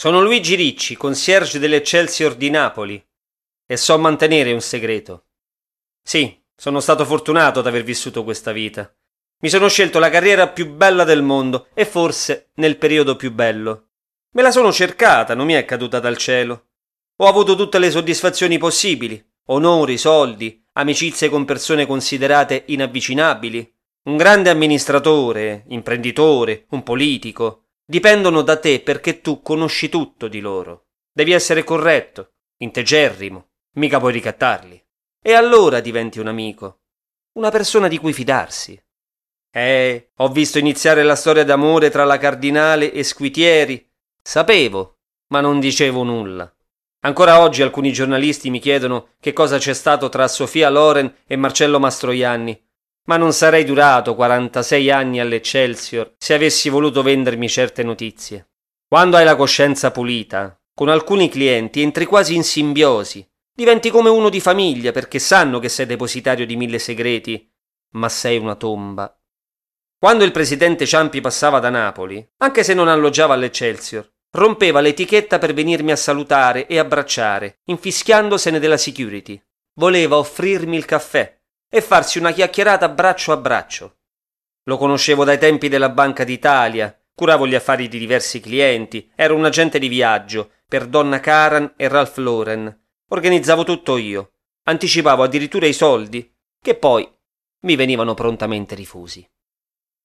Sono Luigi Ricci, concierge dell'Eccelsior di Napoli, e so mantenere un segreto. Sì, sono stato fortunato ad aver vissuto questa vita. Mi sono scelto la carriera più bella del mondo e forse nel periodo più bello. Me la sono cercata, non mi è caduta dal cielo. Ho avuto tutte le soddisfazioni possibili, onori, soldi, amicizie con persone considerate inavvicinabili. Un grande amministratore, imprenditore, un politico, dipendono da te perché tu conosci tutto di loro. Devi essere corretto, integerrimo, mica puoi ricattarli. E allora diventi un amico, una persona di cui fidarsi. Eh, ho visto iniziare la storia d'amore tra la cardinale e Squitieri. Sapevo, ma non dicevo nulla. Ancora oggi alcuni giornalisti mi chiedono che cosa c'è stato tra Sofia Loren e Marcello Mastroianni, ma non sarei durato 46 anni all'Eccelsior se avessi voluto vendermi certe notizie. Quando hai la coscienza pulita, con alcuni clienti entri quasi in simbiosi, diventi come uno di famiglia perché sanno che sei depositario di mille segreti, ma sei una tomba. Quando il presidente Ciampi passava da Napoli, anche se non alloggiava all'Eccelsior, rompeva l'etichetta per venirmi a salutare e abbracciare, infischiandosene della security. Voleva offrirmi il caffè e farsi una chiacchierata braccio a braccio. Lo conoscevo dai tempi della Banca d'Italia, curavo gli affari di diversi clienti, ero un agente di viaggio per Donna Karan e Ralph Lauren. Organizzavo tutto io, anticipavo addirittura i soldi, che poi mi venivano prontamente rifusi.